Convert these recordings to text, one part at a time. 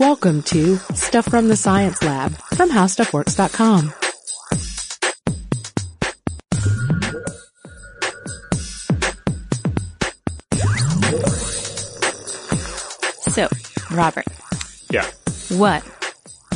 Welcome to Stuff from the Science Lab from HowStuffWorks.com. So, Robert, Yeah. what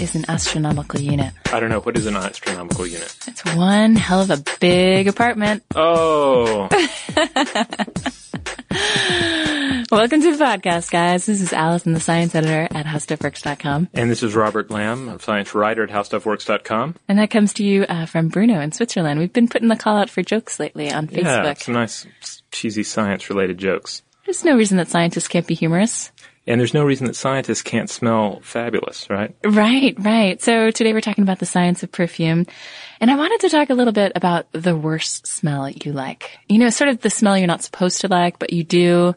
is an astronomical unit? I don't know. What is an astronomical unit? It's one hell of a big apartment. Oh, Welcome to the podcast, guys. This is Allison, the science editor at HowStuffWorks.com. and this is Robert Lamb, a science writer at HowStuffWorks.com. And that comes to you uh, from Bruno in Switzerland. We've been putting the call out for jokes lately on Yeah, Facebook. some nice cheesy science-related jokes. There's no reason that scientists can't be humorous. And there's no reason that scientists can't smell fabulous, right? Right, right. So today we're talking about the science of perfume. And I wanted to talk a little bit about the worst smell you like. You know, sort of the smell you're not supposed to like, but you do.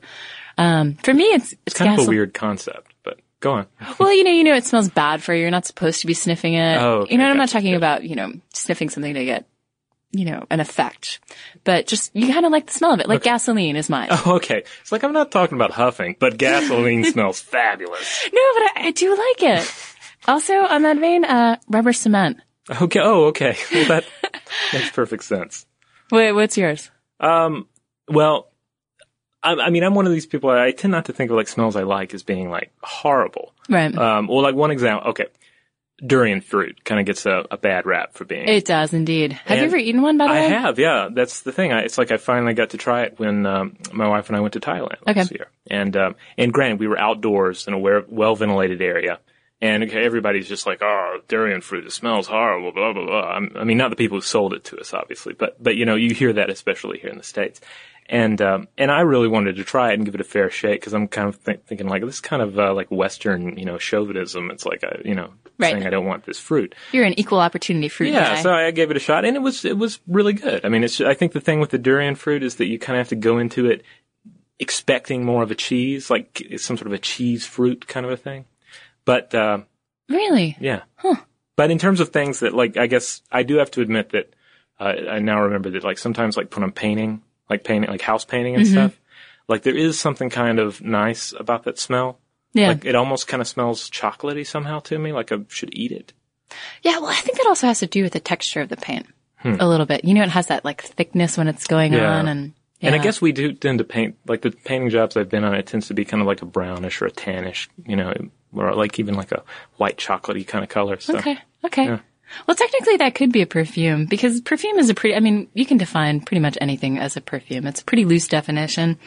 Um, for me, it's, it's, It's kind of a weird concept, but go on. Well, you know, you know, it smells bad for you. You're not supposed to be sniffing it. Oh, okay, you know, I'm not talking about, you know, sniffing something to get, you know, an effect, but just, you kind of like the smell of it. Like gasoline is mine. Oh, okay. It's like I'm not talking about huffing, but gasoline smells fabulous. No, but I, I do like it. Also, on that vein, uh, rubber cement. Okay. Oh, okay. Well, that makes perfect sense. Wait, what's yours? Um, well, I, I mean, I'm one of these people. I tend not to think of like smells I like as being like horrible. Right. Um, well, like one example. Okay, durian fruit kind of gets a, a bad rap for being. it does indeed. Have you ever eaten one, by the I way? I have, yeah. That's the thing. I, it's like I finally got to try it when um, my wife and I went to Thailand Okay. last year. And um, and granted, we were outdoors in a well ventilated area, and okay, everybody's just like, "Oh, durian fruit, it smells horrible." Blah blah blah. I mean, not the people who sold it to us, obviously, but but you know, you hear that especially here in the states. And um, and I really wanted to try it and give it a fair shake because I'm kind of think, thinking like this is kind of uh, like Western, you know, chauvinism. It's like I, you know, Right. saying I don't want this fruit. You're an equal opportunity fruit Yeah, guy. so I gave it a shot, and it was it was really good. I mean, it's I think the thing with the durian fruit is that you kind of have to go into it expecting more of a cheese, like some sort of a cheese fruit kind of a thing. But uh, really? yeah, but in terms of things that like I guess I do have to admit that uh, I now remember that like sometimes like when I'm painting, like painting, like house painting and stuff, like there is something kind of nice about that smell. Yeah. Like it almost kind of smells chocolatey somehow to me, like I should eat it. yeah, well, I think it also has to do with the texture of the paint. A little bit. You know, it has that like thickness when it's going Hmm. Yeah. on and, And I guess we do tend to paint, like the painting jobs I've been on, it tends to be kind of like a brownish or a tannish, you know, or like even like a white chocolatey kind of color. So. Okay. Okay. Yeah. Well, technically that could be a perfume because perfume is a pretty, I mean, you can define pretty much anything as a perfume. It's a pretty loose definition.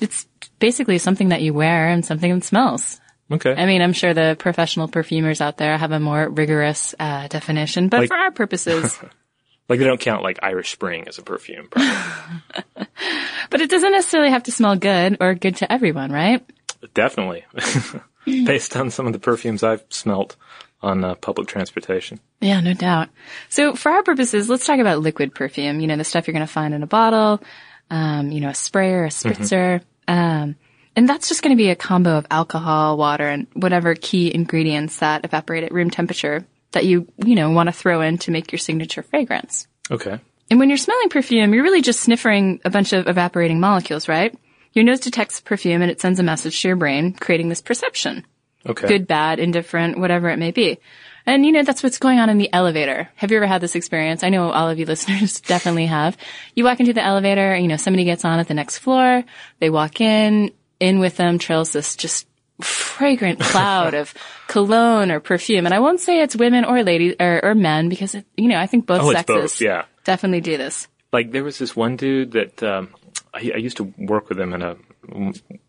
It's basically something that you wear and something that smells. Okay. I mean, I'm sure the professional perfumers out there have a more rigorous uh, definition, but Like- for our purposes, like they don't count like Irish Spring as a perfume. but it doesn't necessarily have to smell good or good to everyone, right? Definitely. Based on some of the perfumes I've smelt on uh, public transportation. Yeah, no doubt. So for our purposes, let's talk about liquid perfume. You know, the stuff you're going to find in a bottle, um, you know, a sprayer, a spritzer. Um, and that's just going to be a combo of alcohol, water, and whatever key ingredients that evaporate at room temperature that you, you know, want to throw in to make your signature fragrance. Okay. And when you're smelling perfume, you're really just sniffing a bunch of evaporating molecules, right? Your nose detects perfume and it sends a message to your brain, creating this perception Okay. good, bad, indifferent, whatever it may be. And you know, that's what's going on in the elevator. Have you ever had this experience? I know all of you listeners definitely have. You walk into the elevator, you know, somebody gets on at the next floor, they walk in, in with them trails this just fragrant cloud of cologne or perfume. And I won't say it's women or ladies or, or men because, it, you know, I think both Oh, sexes both, yeah. definitely do this. Like there was this one dude that um, I, I used to work with him in a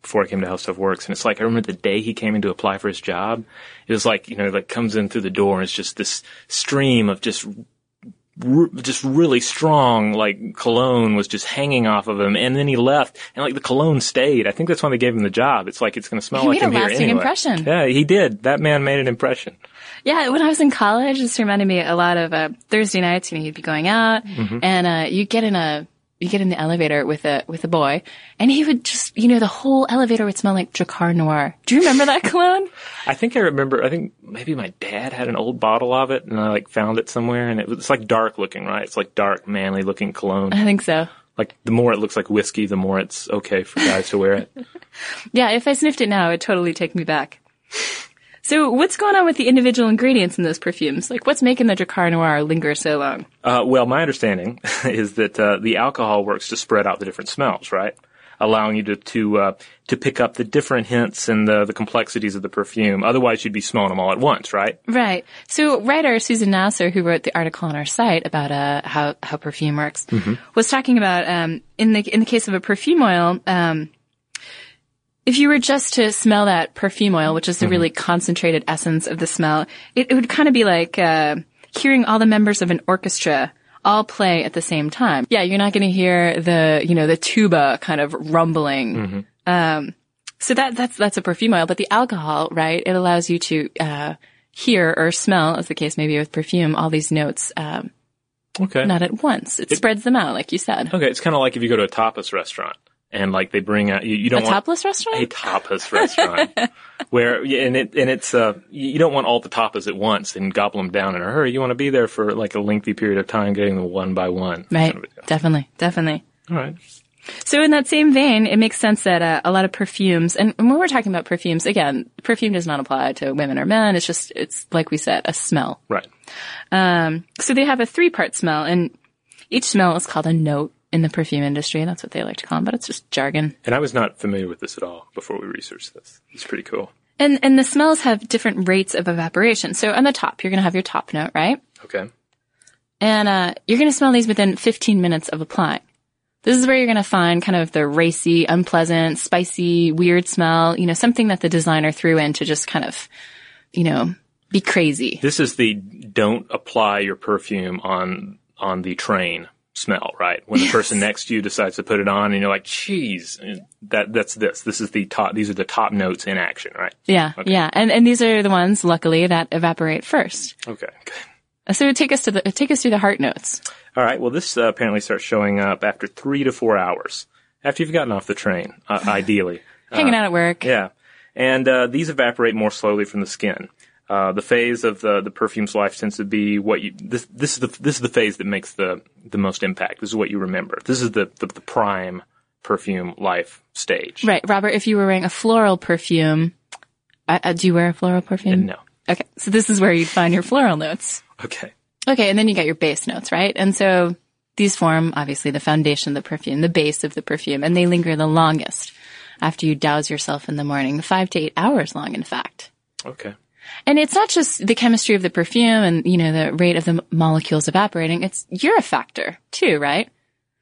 before I came to How Stuff Works, and it's like I remember the day he came in to apply for his job. It was like you know, like comes in through the door, and it's just this stream of just. Just really strong, like cologne was just hanging off of him, and then he left, and like the cologne stayed. I think that's why they gave him the job. It's like it's going to smell He like made a here lasting anyway. impression. Yeah, he did. That man made an impression. Yeah, when I was in college, this reminded me a lot of uh, Thursday nights. You know, you'd be going out, and uh, you get in a you get in the elevator with a with a boy, and he would just you know the whole elevator would smell like Drakkar Noir. Do you remember that cologne? I think I remember. I think maybe my dad had an old bottle of it, and I like found it somewhere, and it was it's like dark looking, right? It's like dark, manly looking cologne. I think so. Like the more it looks like whiskey, the more it's okay for guys to wear it. Yeah, if I sniffed it now, it'd totally take me back. So what's going on with the individual ingredients in those perfumes? Like what's making the Drakkar Noir linger so long? Uh, well, my understanding is that uh, the alcohol works to spread out the different smells, right? Allowing you to to uh, to pick up the different hints and the the complexities of the perfume. Otherwise, you'd be smelling them all at once, right? Right. So writer Susan Nasser, who wrote the article on our site about uh, how how perfume works, was talking about um, in the in the case of a perfume oil. Um, if you were just to smell that perfume oil, which is the really concentrated essence of the smell, it, it would kind of be like uh, hearing all the members of an orchestra all play at the same time. Yeah, you're not going to hear the you know the tuba kind of rumbling. Um, so that that's that's a perfume oil, but the alcohol, right? It allows you to uh, hear or smell, as the case may be with perfume, all these notes um, Okay. not at once. It, spreads them out, like you said. Okay, it's kind of like if you go to a tapas restaurant and like they bring out you, you A don't want topless restaurant? a tapas restaurant where and it and it's uh you don't want all the tapas at once and gobble them down in a hurry. You want to be there for like a lengthy period of time, getting them one by one. Right. Kind of. Definitely. Definitely. All right. So in that same vein, it makes sense that uh, a lot of perfumes, and when we're talking about perfumes, again, perfume does not apply to women or men. It's just, it's like we said, a smell. Right. Um, so they have a three-part smell, and each smell is called a note in the perfume industry. That's what they like to call them, but it's just jargon. And I was not familiar with this at all before we researched this. It's pretty cool. And and the smells have different rates of evaporation. So on the top, you're going to have your top note, right? Okay. And uh, you're going to smell these within 15 minutes of applying. This is where you're going to find kind of the racy, unpleasant, spicy, weird smell, you know, something that the designer threw in to just kind of, you know, be crazy. This is the don't apply your perfume on on the train smell, right? When the person next to you decides to put it on and you're like, geez, that that's this. This is the top these are the top notes in action, right? Yeah, yeah. And and these are the ones, luckily, that evaporate first. Okay. good. So take us to the take us through the heart notes. All right. Well, this uh, apparently starts showing up after three to four hours after you've gotten off the train, uh, ideally. Hanging out at work. Yeah. And uh, these evaporate more slowly from the skin. Uh, the phase of the, the perfume's life tends to be what you this this is the this is the phase that makes the the most impact. This is what you remember. This is the the, the prime perfume life stage. Right, Robert. If you were wearing a floral perfume, uh, uh, do you wear a floral perfume? No. Okay, so this is where you'd find your floral notes. Okay. Okay, and then you got your base notes, right? And so these form obviously the foundation of the perfume, the base of the perfume, and they linger the longest after you douse yourself in the morning, five to eight hours long, in fact. Okay. And it's not just the chemistry of the perfume and, you know, the rate of the molecules evaporating. It's, you're a factor too, right?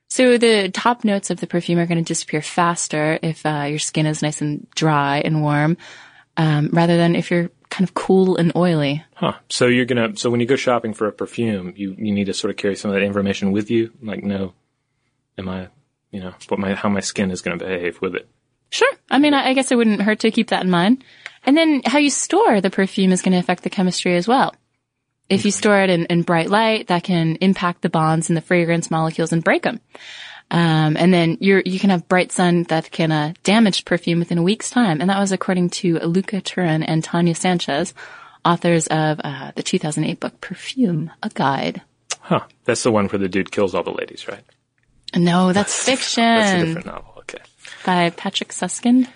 So the top notes of the perfume are going to disappear faster if uh, your skin is nice and dry and warm, um, rather than if you're kind of cool and oily. Huh. So you're gonna so when you go shopping for a perfume, you you need to sort of carry some of that information with you. Like, no, am I, you know, what my how my skin is going to behave with it. Sure. I mean, I I guess it wouldn't hurt to keep that in mind. And then how you store the perfume is going to affect the chemistry as well. If you store it in, in bright light, that can impact the bonds in the fragrance molecules and break them. Um, and then you're, you can have bright sun that can uh, damage perfume within a week's time. And that was according to Luca Turin and Tanya Sanchez, authors of uh, the 2008 book Perfume, a Guide. Huh. That's the one where the dude kills all the ladies, right? No, that's fiction That's a different novel. By Patrick Suskind.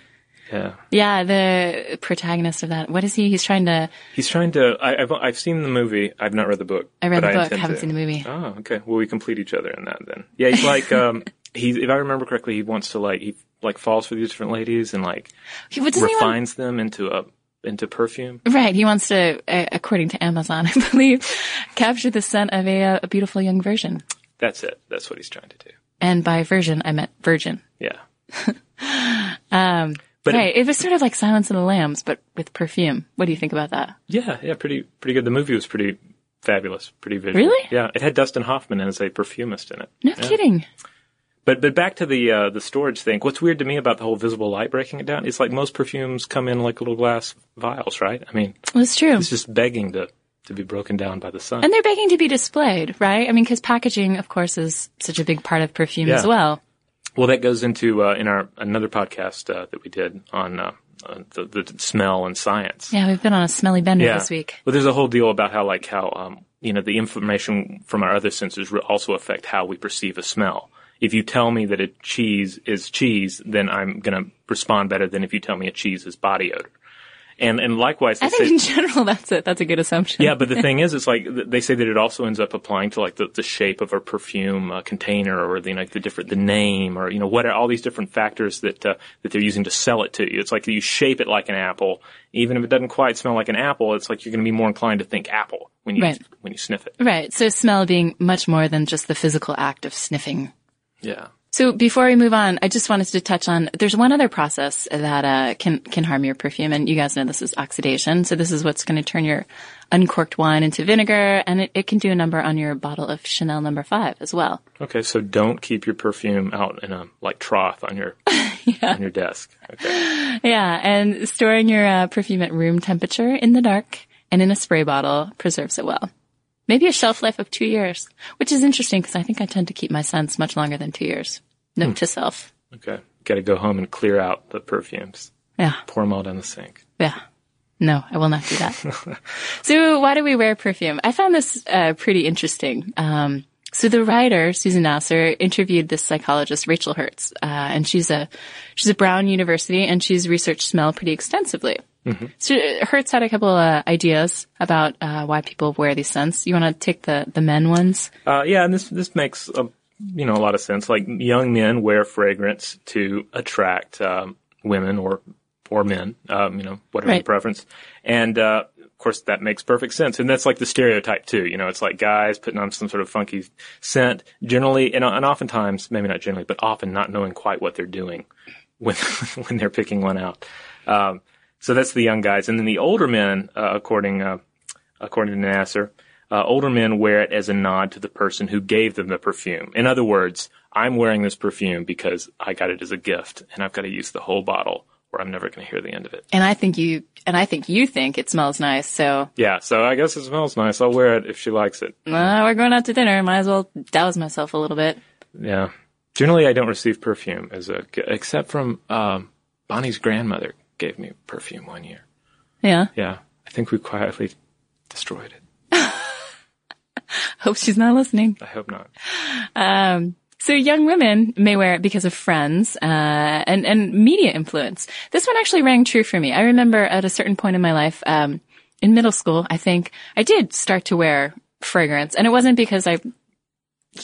Yeah. Yeah, the protagonist of that. What is he? He's trying to. He's trying to. I, I've I've seen the movie. I've not read the book. I read the book, haven't to. seen the movie. Oh, okay. Well, we complete each other in that then. Yeah, he's like um he. If I remember correctly, he wants to like he like falls for these different ladies and like He, doesn't he want- refines them into a into perfume. Right. He wants to, uh, according to Amazon, I believe, capture the scent of a, uh, a beautiful young virgin. That's it. That's what he's trying to do. And by virgin, I meant virgin. Yeah. Um, But right. It was sort of like Silence of the Lambs, but with perfume. What do you think about that? yeah, yeah, pretty pretty good. The movie was pretty fabulous, pretty visual. Really? Yeah, it had Dustin Hoffman as a perfumist in it. No Yeah. kidding. But but back to the uh, the storage thing. What's weird to me about the whole visible light breaking it down is like most perfumes come in like little glass vials, right? I mean, it's true. it's just begging to to be broken down by the sun. And they're begging to be displayed, right? I mean, because packaging, of course, is such a big part of perfume as well. Well, that goes into uh, in our another podcast uh, that we did on uh, the, the smell and science. Yeah, we've been on a smelly bender this week. Well, there's a whole deal about how like how um, you know the information from our other senses also affect how we perceive a smell. If you tell me that a cheese is cheese, then I'm going to respond better than if you tell me a cheese is body odor. And and likewise, they I think say, in general that's a that's a good assumption. yeah, but the thing is, it's like they say that it also ends up applying to like the, the shape of a perfume uh, container or the like the different the name or you know what are all these different factors that uh, that they're using to sell it to you. It's like you shape it like an apple, even if it doesn't quite smell like an apple. It's like you're going to be more inclined to think apple when you Right. when you sniff it. Right. So smell being much more than just the physical act of sniffing. Yeah. So before we move on, I just wanted to touch on there's one other process that uh, can can harm your perfume, and you guys know this is oxidation. So this is what's going to turn your uncorked wine into vinegar, and it, it can do a number on your bottle of Chanel Number Five as well. Okay, so don't keep your perfume out in a like trough on your yeah. on your desk. Okay. Yeah, and storing your uh, perfume at room temperature in the dark and in a spray bottle preserves it well. Maybe a shelf life of two years, which is interesting because I think I tend to keep my scents much longer than two years. Note to self. Okay. Got to go home and clear out the perfumes. Yeah. Pour them all down the sink. Yeah. No, I will not do that. so why do we wear perfume? I found this uh, pretty interesting. Um, so the writer Susan Nasser interviewed this psychologist Rachel Herz, uh, and she's a she's a Brown University, and she's researched smell pretty extensively. So Herz had a couple uh, ideas about uh, why people wear these scents. You want to take the the men ones? Uh, yeah, and this this makes a, you know a lot of sense. Like young men wear fragrance to attract um, women or or men, um, you know, whatever Right. preference. And uh, of course, that makes perfect sense. And that's like the stereotype too. You know, it's like guys putting on some sort of funky scent, generally, and, and oftentimes, maybe not generally, but often not knowing quite what they're doing when when they're picking one out. Um, so that's the young guys, and then the older men, uh, according uh, according to Nasser, uh, older men wear it as a nod to the person who gave them the perfume. In other words, I'm wearing this perfume because I got it as a gift, and I've got to use the whole bottle, or I'm never going to hear the end of it. And I think you and I think you think it smells nice. So Yeah, so I guess it smells nice. I'll wear it if she likes it. uh, we're going out to dinner. Might as well douse myself a little bit. Yeah. Generally, I don't receive perfume as a except from um, Bonnie's grandmother gave me perfume one year. Yeah. Yeah, I think we quietly destroyed it. Hope she's not listening. I hope not. Um, so young women may wear it because of friends uh, and and media influence. This one actually rang true for me. I remember at a certain point in my life, um, in middle school, I think I did start to wear fragrance, and it wasn't because I,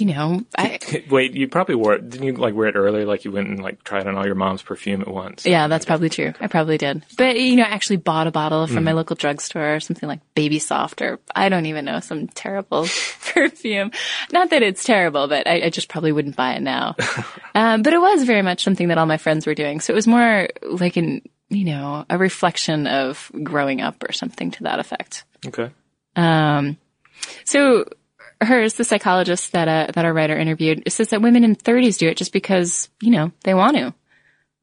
you know, I Wait, you probably wore it. Didn't you like wear it earlier? Like you went and like tried on all your mom's perfume at once. yeah, that's probably true. I probably did, but you know, I actually bought a bottle from my local drugstore, or something like Baby Soft, or I don't even know, some terrible perfume. Not that it's terrible, but I, I just probably wouldn't buy it now. um, but it was very much something that all my friends were doing, so it was more like an you know a reflection of growing up or something to that effect. Okay. Um, so Herz, the psychologist that uh, that our writer interviewed, says that women in 30s do it just because you know they want to.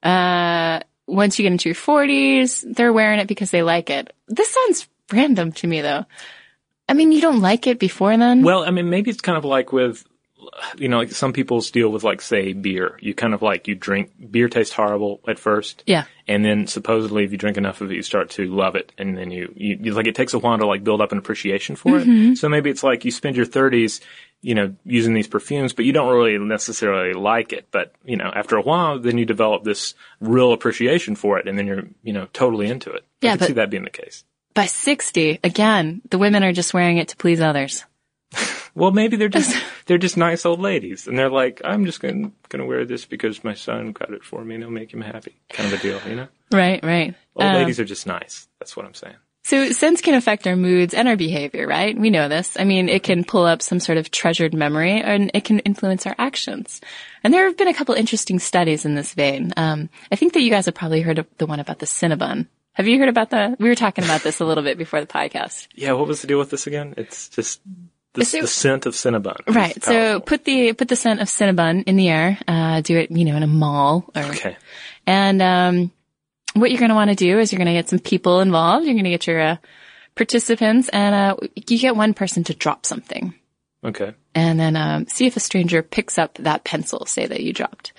Uh, once you get into your 40s, they're wearing it because they like it. This sounds random to me, though. I mean, you don't like it before then. Well, I mean, maybe it's kind of like with, you know, like some people deal with like, say, beer. You kind of like, you drink, beer tastes horrible at first. yeah, And then supposedly if you drink enough of it, you start to love it. And then you, you, you like, it takes a while to like build up an appreciation for it. Mm-hmm. So maybe it's like you spend your thirties, you know, using these perfumes, but you don't really necessarily like it. But, you know, after a while, then you develop this real appreciation for it. And then you're, you know, totally into it. Yeah, I can see that being the case. by 60, again, the women are just wearing it to please others. Well, maybe they're just they're just nice old ladies, and they're like, I'm just gonna gonna wear this because my son got it for me, and it'll make him happy, kind of a deal, you know. Right, right. Old Um, ladies are just nice. That's what I'm saying. So scents can affect our moods and our behavior, right? We know this. I mean, it can pull up some sort of treasured memory and it can influence our actions. And there have been a couple interesting studies in this vein. Um, I think that you guys have probably heard of the one about the Cinnabon. Have you heard about the, we were talking about this a little bit before the podcast. Yeah, what was the deal with this again? It's just the, So- the scent of Cinnabon. Right. So put the, put the scent of Cinnabon in the air, uh, do it, you know, in a mall or, okay, And um, what you're going to want to do is you're going to get some people involved. You're going to get your uh, participants, and uh, you get one person to drop something, okay, and then um, see if a stranger picks up that pencil, say that you dropped.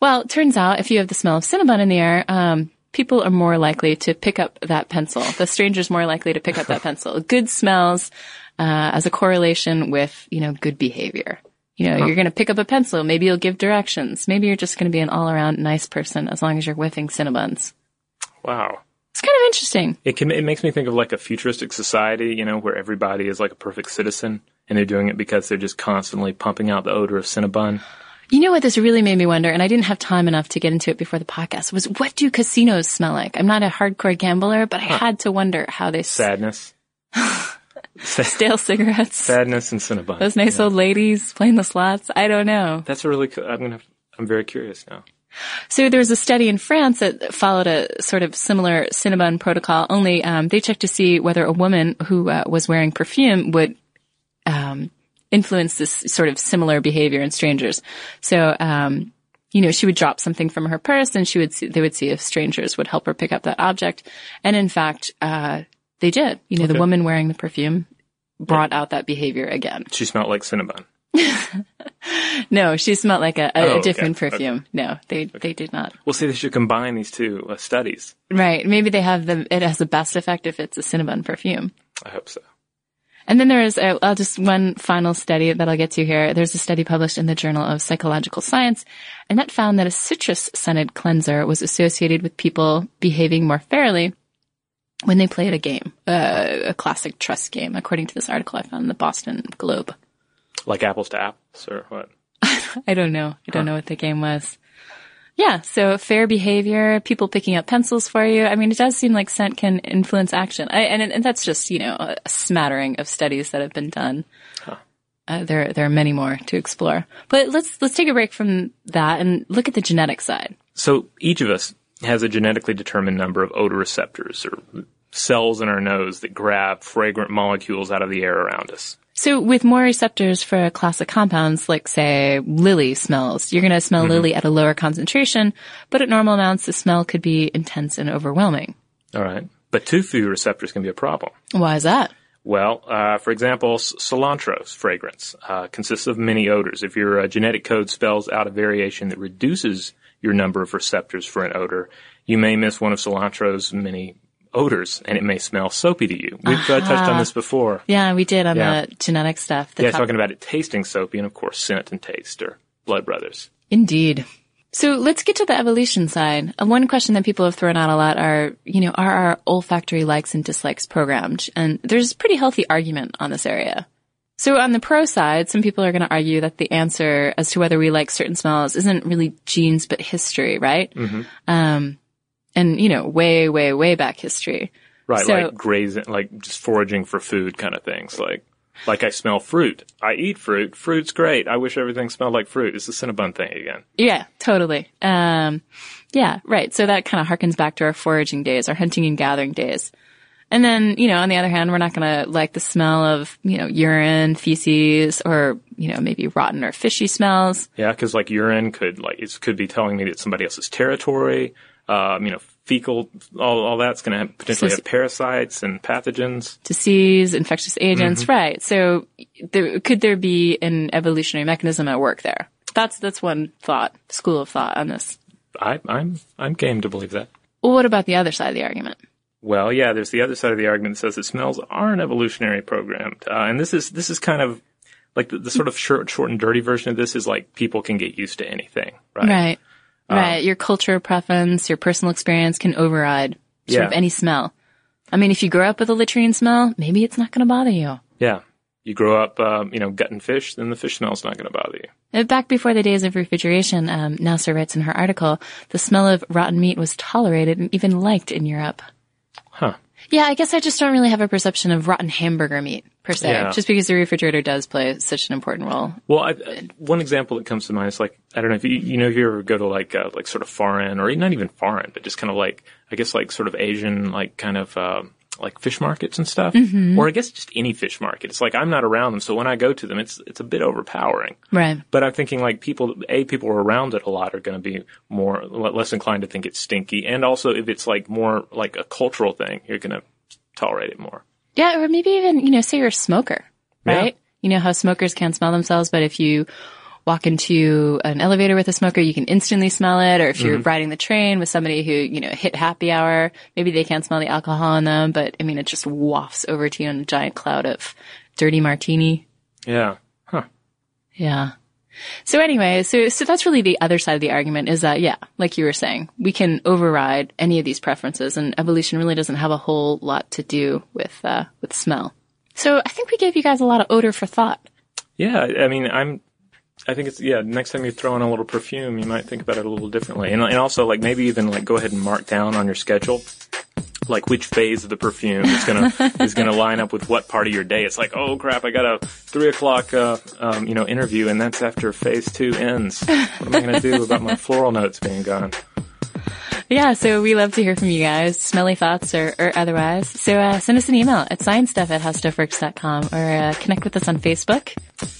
Well, it turns out if you have the smell of Cinnabon in the air, um, people are more likely to pick up that pencil. The stranger's more likely to pick up that pencil. Good smells uh, as a correlation with you know good behavior. You know, you're going to pick up a pencil. Maybe you'll give directions. Maybe you're just going to be an all around nice person as long as you're whiffing Cinnabons. wow. It's kind of interesting. It can. It makes me think of like a futuristic society, you know, where everybody is like a perfect citizen, and they're doing it because they're just constantly pumping out the odor of Cinnabon. You know what this really made me wonder, and I didn't have time enough to get into it before the podcast, was what do casinos smell like? I'm not a hardcore gambler, but I had to wonder how they Sadness. Stale cigarettes. sadness and Cinnabon. Those nice old ladies playing the slots. I don't know. That's a really. co- I'm gonna. Have, I'm very curious now. So there was a study in France that followed a sort of similar Cinnabon protocol. Only um, they checked to see whether a woman who uh, was wearing perfume would um, influence this sort of similar behavior in strangers. So um, you know, she would drop something from her purse, and she would see, they would see if strangers would help her pick up that object. And in fact, uh, they did. You know, the woman wearing the perfume brought out that behavior again. She smelled like Cinnabon. No, she smelled like a, a, Oh, a different Okay. perfume. No, they they did not. Well, see, they should combine these two uh, studies. Right. Maybe they have the, it has the best effect if it's a Cinnabon perfume. I hope so. And then there is, uh, I'll just one final study that I'll get to here. There's a study published in the Journal of Psychological Science, and that found that a citrus scented cleanser was associated with people behaving more fairly when they played a game, uh, a classic trust game, according to this article I found in the Boston Globe. Like apples to apples, or what? I don't know. I don't know what the game was. Yeah, so fair behavior, people picking up pencils for you. I mean, it does seem like scent can influence action. I, and, and that's just, you know, a smattering of studies that have been done. Uh, there, there are many more to explore. But let's, let's take a break from that and look at the genetic side. So each of us has a genetically determined number of odoreceptors or cells in our nose that grab fragrant molecules out of the air around us. So with more receptors for a class of compounds, like say lily smells, you're going to smell lily at a lower concentration, but at normal amounts, the smell could be intense and overwhelming. All right. But too few receptors can be a problem. Why is that? Well, uh, for example, cilantro's fragrance uh, consists of many odors. If your uh, genetic code spells out a variation that reduces your number of receptors for an odor, you may miss one of cilantro's many odors, and it may smell soapy to you. We've uh, touched on this before. Yeah, we did on Yeah. the genetic stuff. The Yeah, top- talking about it tasting soapy, and of course, scent and taste are blood brothers. Indeed. So let's get to the evolution side. Uh, One question that people have thrown out a lot are, you know, are our olfactory likes and dislikes programmed? And there's a pretty healthy argument on this area. So on the pro side, some people are going to argue that the answer as to whether we like certain smells isn't really genes, but history, right? Um, and you know, way, way, way back history. Right, So- like grazing, like just foraging for food kind of things. Like, like I smell fruit. I eat fruit. Fruit's great. I wish everything smelled like fruit. It's the Cinnabon thing again. Yeah, totally. Um, yeah, right. So that kind of harkens back to our foraging days, our hunting and gathering days. And then, you know, on the other hand, we're not going to like the smell of, you know, urine, feces, or, you know, maybe rotten or fishy smells. Yeah, because like urine could like it could be telling me that somebody else's territory. Um, you know, fecal, all, all that's going to potentially So- have parasites and pathogens. disease, infectious agents, right? So, there, could there be an evolutionary mechanism at work there? That's that's one thought, school of thought on this. I, I'm I'm game to believe that. Well, what about the other side of the argument? Well, yeah, there's the other side of the argument that says that smells aren't evolutionary programmed, uh, and this is this is kind of like the, the sort of short, short and dirty version of this is like people can get used to anything, right? Right. Right. Your culture preference, your personal experience can override sort Yeah. of any smell. I mean, if you grow up with a latrine smell, maybe it's not going to bother you. Yeah. You grow up, um, you know, gutting fish, then the fish smell's not going to bother you. Uh, Back before the days of refrigeration, um, Nasser writes in her article, the smell of rotten meat was tolerated and even liked in Europe. Yeah, I guess I just don't really have a perception of rotten hamburger meat per se, Yeah. just because the refrigerator does play such an important role. Well, I, I- one example that comes to mind is like I don't know if you you know if you ever go to like uh, like sort of foreign or not even foreign, but just kind of like I guess like sort of Asian like kind of um like fish markets and stuff, mm-hmm. or I guess just any fish market. It's like I'm not around them, so when I go to them, it's it's a bit overpowering. Right. But I'm thinking like people, a people who are around it a lot are going to be more less inclined to think it's stinky, and also if it's like more like a cultural thing, you're going to tolerate it more. Yeah, or maybe even, you know, say you're a smoker, Yeah. right? You know how smokers can't smell themselves, but if you walk into an elevator with a smoker, you can instantly smell it. Or if you're Mm-hmm. riding the train with somebody who, you know, hit happy hour, maybe they can't smell the alcohol in them, but I mean, it just wafts over to you in a giant cloud of dirty martini. Yeah. Huh. Yeah. So anyway, so so that's really the other side of the argument is that yeah, like you were saying, we can override any of these preferences, and evolution really doesn't have a whole lot to do with uh, with smell. So I think we gave you guys a lot of odor for thought. Yeah, I mean, I'm. I think it's yeah. Next time you throw in a little perfume, you might think about it a little differently, and and also like maybe even like go ahead and mark down on your schedule like which phase of the perfume is gonna is gonna line up with what part of your day. It's like, oh crap, I got a three o'clock uh, um, you know interview, and that's after phase two ends. What am I gonna do about my floral notes being gone? Yeah, so we love to hear from you guys, smelly thoughts or, or otherwise. So uh, send us an email at sciencestuff at howstuffworks.com or uh, connect with us on Facebook.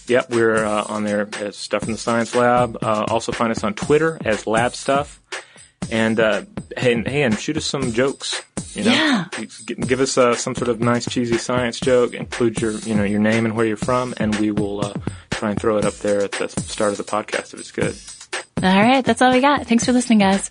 Yep, we're uh, on there as Stuff from the Science Lab. Uh, also find us on Twitter as Lab Stuff. And uh, hey, and, hey, and shoot us some jokes. You know, Yeah. G- give us uh, some sort of nice cheesy science joke. Include your, you know, your name and where you're from, and we will uh, try and throw it up there at the start of the podcast if it's good. All right, that's all we got. Thanks for listening, guys.